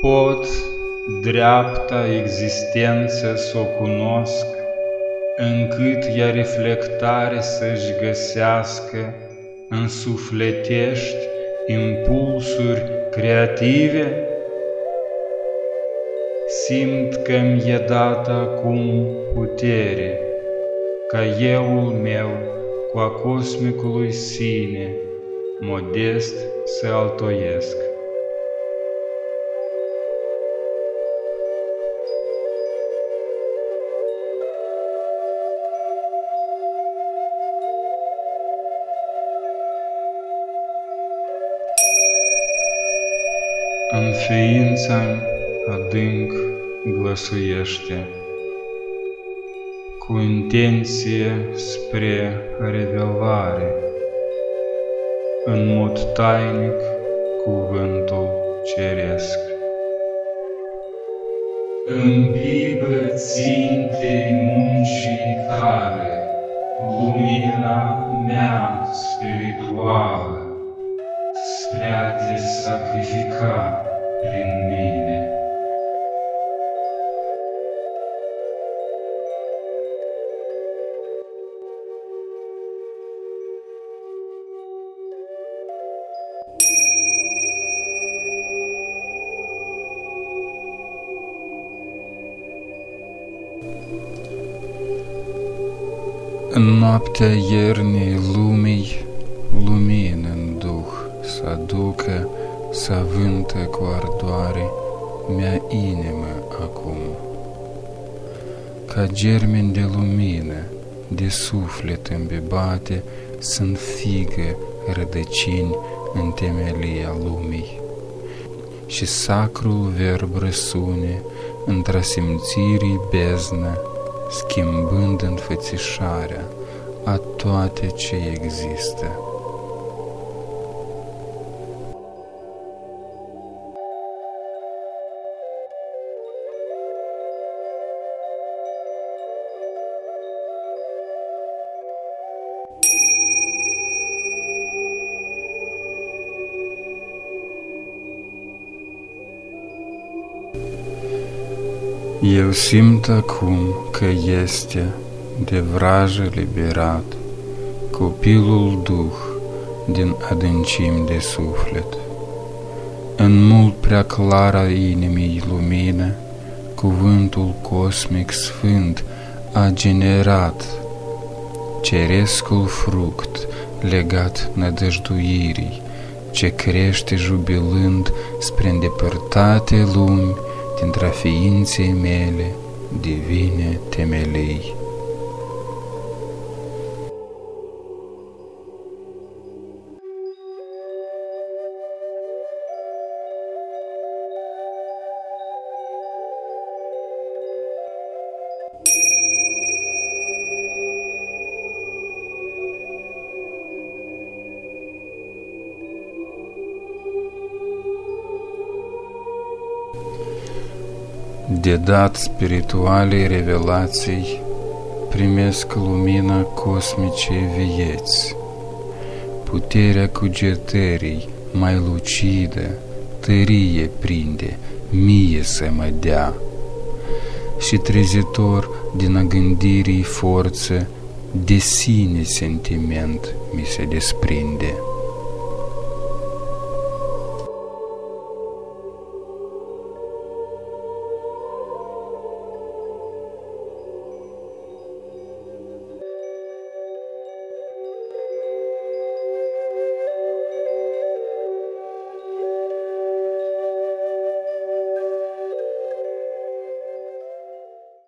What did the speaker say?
pot dreapta existență să o cunosc, încât ea reflectare să-și găsească în sufletești impulsuri creative? Simt că mi-e dat acum putere, ca euul meu cu a cosmicului sine, modest să altoiesc. Ființa adânc glăsuiește, cu intenție spre revelare, în mod tainic cuvântul ceresc. Îmbibă țintei muncii tale, lumina mea spirituală, spre a te sacrifica prin mine. În noaptea iernii lumii, lumină în duh să aducă, să avântă cu ardoare mea inimă acum. Ca germeni de lumină, de suflet îmbibate, sunt figă rădăcini în temelia lumii. Și sacrul verb răsune într-a simțirii beznă, schimbând înfățișarea a toate ce există. Eu simt acum că este de vrajă liberat copilul duh din adâncim de suflet. În mult prea clara inimii lumină, cuvântul cosmic sfânt a generat cerescul fruct legat nădăjduirii, ce crește jubilând spre îndepărtate lumi dintre ființei mele divine temelii. De dat spiritualei revelații primesc lumina cosmicei vieți. Puterea cugetării mai lucidă, tărie prinde, mie să mă dea. Și trezitor din a gândirii forță, de sine sentiment mi se desprinde.